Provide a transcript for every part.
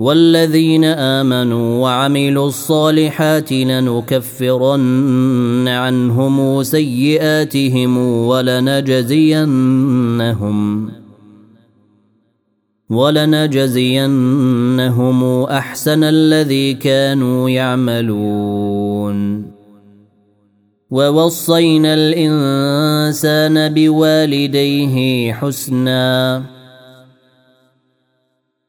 والذين آمنوا وعملوا الصالحات لنكفرن عنهم سيئاتهم ولنجزينهم ولنجزينهم أحسن الذي كانوا يعملون. ووصينا الإنسان بوالديه حسنا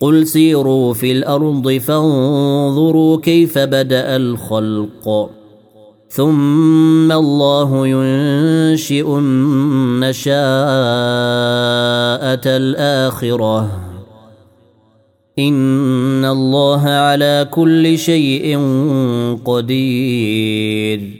قل سيروا في الأرض فانظروا كيف بدا الخلق ثم الله ينشئ النشاءه الاخره ان الله على كل شيء قدير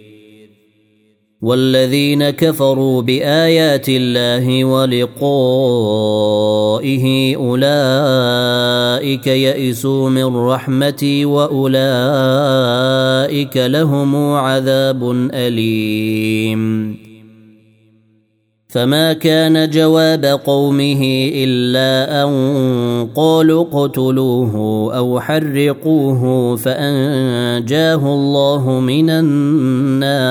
والذين كفروا بآيات الله ولقائه أولئك يئسوا من رحمتي وأولئك لهم عذاب أليم. فما كان جواب قومه إلا أن قالوا اقتلوه أو حرقوه فأنجاه الله من النار.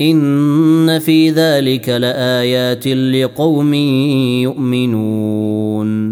إن في ذلك لآيات لقوم يؤمنون.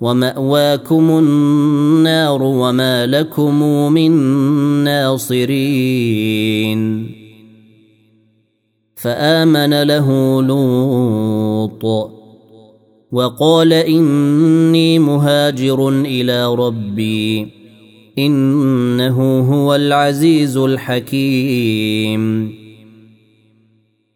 ومأواكم النار وما لكم من ناصرين. فآمن له لوط وقال إني مهاجر إلى ربي إنه هو العزيز الحكيم.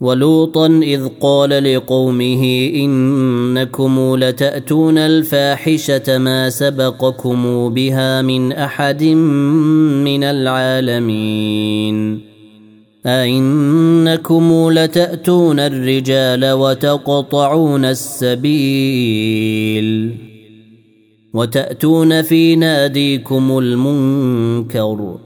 ولوطا إذ قال لقومه إنكم لتأتون الفاحشة ما سبقكم بها من أحد من العالمين. أئنكم لتأتون الرجال وتقطعون السبيل. وتأتون في ناديكم المنكر.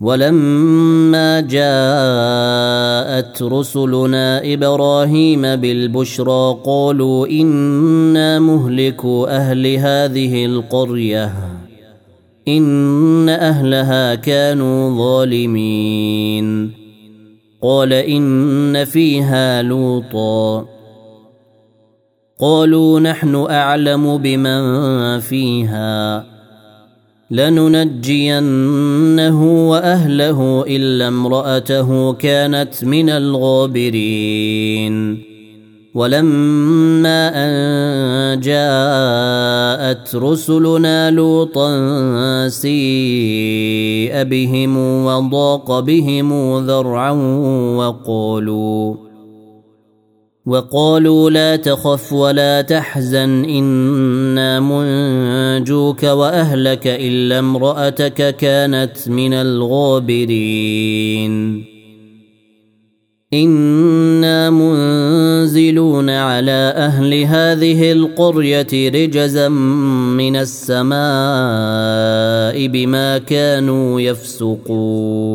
ولما جاءت رسلنا إبراهيم بالبشرى قالوا إنا مهلكوا أهل هذه القرية. إن أهلها كانوا ظالمين. قال إن فيها لوطا. قالوا نحن أعلم بمن فيها. لننجينه وأهله إلا امرأته كانت من الغابرين. ولما أن جاءت رسلنا لوطا سيء بهم وضاق بهم ذرعا وقالوا وقالوا لا تخف ولا تحزن إنا منجوك وأهلك إلا امرأتك كانت من الغابرين. إنا منزلون على أهل هذه القرية رجزا من السماء بما كانوا يفسقون.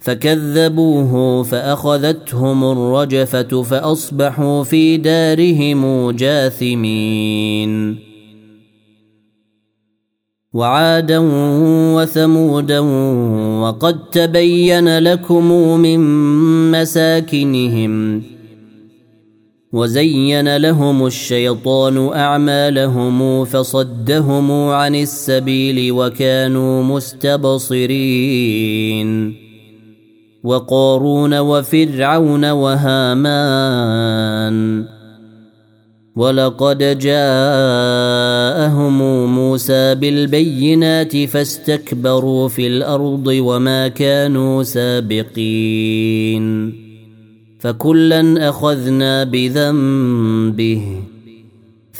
فكذبوه فأخذتهم الرجفة فأصبحوا في دارهم جاثمين. وعادا وثمودا وقد تبين لكم من مساكنهم وزين لهم الشيطان أعمالهم فصدهم عن السبيل وكانوا مستبصرين. وقارون وفرعون وهامان ولقد جاءهم موسى بالبينات فاستكبروا في الأرض وما كانوا سابقين فكلا أخذنا بذنبه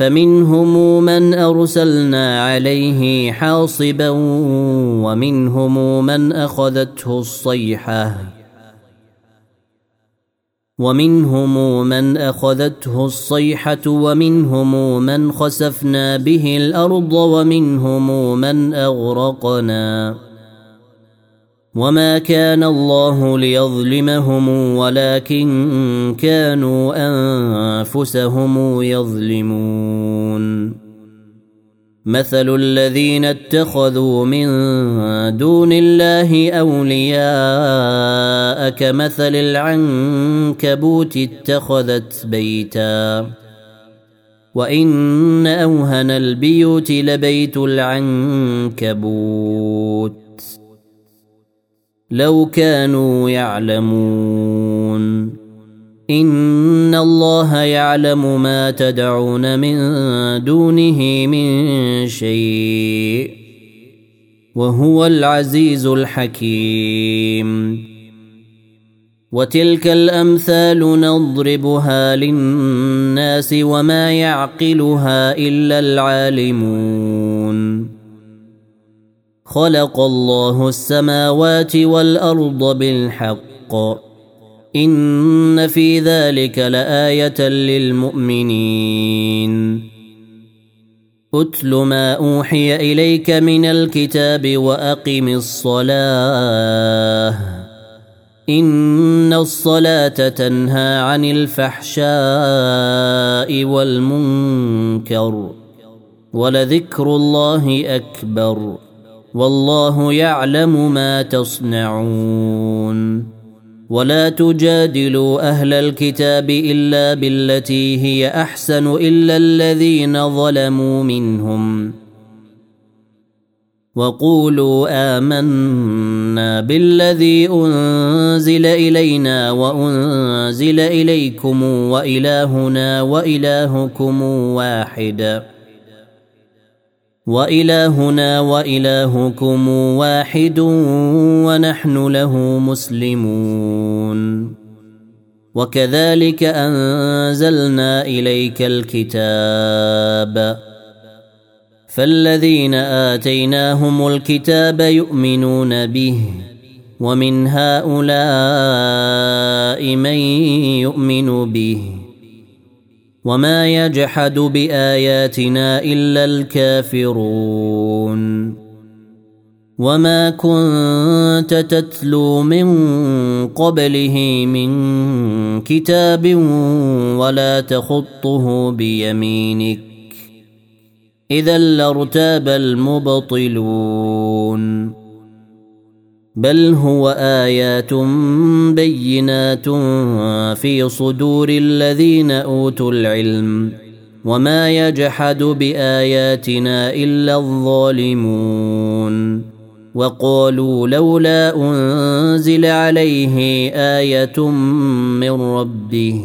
فمنهم من أرسلنا عليه حاصبا ومنهم من أخذته الصيحة ومنهم من أخذته الصيحة ومنهم من خسفنا به الأرض ومنهم من أغرقنا وما كان الله ليظلمهم ولكن كانوا انفسهم يظلمون مثل الذين اتخذوا من دون الله اولياء كمثل العنكبوت اتخذت بيتا وان اوهن البيوت لبيت العنكبوت لو كانوا يعلمون. إن الله يعلم ما تدعون من دونه من شيء وهو العزيز الحكيم. وتلك الأمثال نضربها للناس وما يعقلها إلا العالمون. خلق الله السماوات والأرض بالحق. إن في ذلك لآية للمؤمنين. اتل ما أوحي إليك من الكتاب وأقم الصلاة. إن الصلاة تنهى عن الفحشاء والمنكر. ولذكر الله أكبر. والله يعلم ما تصنعون. ولا تجادلوا أهل الكتاب إلا بالتي هي أحسن إلا الذين ظلموا منهم. وقولوا آمنا بالذي أنزل إلينا وأنزل إليكم وإلهنا وإلهكم واحد. وإلهنا وإلهكم واحد ونحن له مسلمون. وكذلك أنزلنا إليك الكتاب. فالذين آتيناهم الكتاب يؤمنون به ومن هؤلاء من يؤمن به. وما يجحد باياتنا الا الكافرون وما كنت تتلو من قبله من كتاب ولا تخطه بيمينك اذا لارتاب المبطلون بل هو آيات بينات في صدور الذين أوتوا العلم وما يجحد بآياتنا إلا الظالمون وقالوا لولا أنزل عليه آية من ربه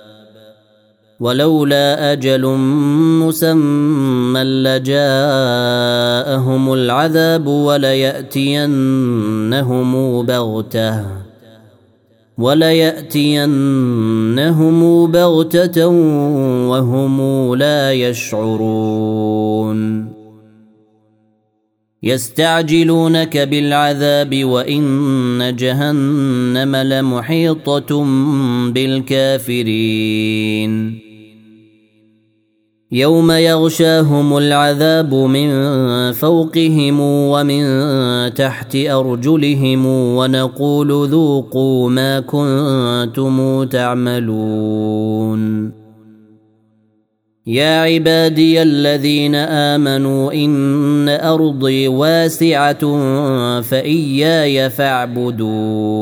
ولولا أجل مسمى لجاءهم العذاب وليأتينهم بغتة وليأتينهم بغتة وهم لا يشعرون. يستعجلونك بالعذاب وإن جهنم لمحيطة بالكافرين. يوم يغشاهم العذاب من فوقهم ومن تحت ارجلهم ونقول ذوقوا ما كنتم تعملون يا عبادي الذين امنوا ان ارضي واسعه فاياي فاعبدون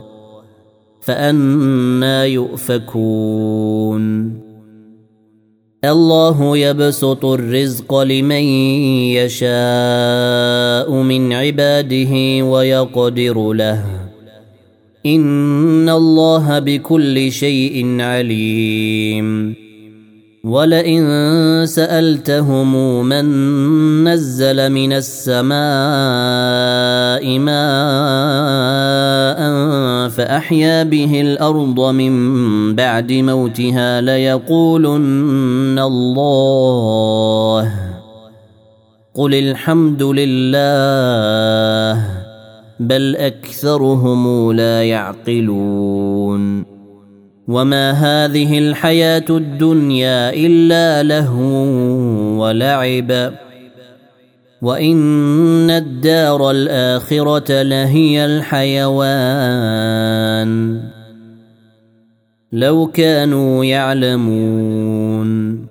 فأنا يؤفكون. الله يبسط الرزق لمن يشاء من عباده ويقدر له. إن الله بكل شيء عليم. ولئن سألتهم من نزل من السماء ماء فأحيا به الأرض من بعد موتها ليقولن الله. قل الحمد لله بل أكثرهم لا يعقلون. وما هذه الحياة الدنيا الا لهو ولعب وان الدار الاخره لهي الحيوان لو كانوا يعلمون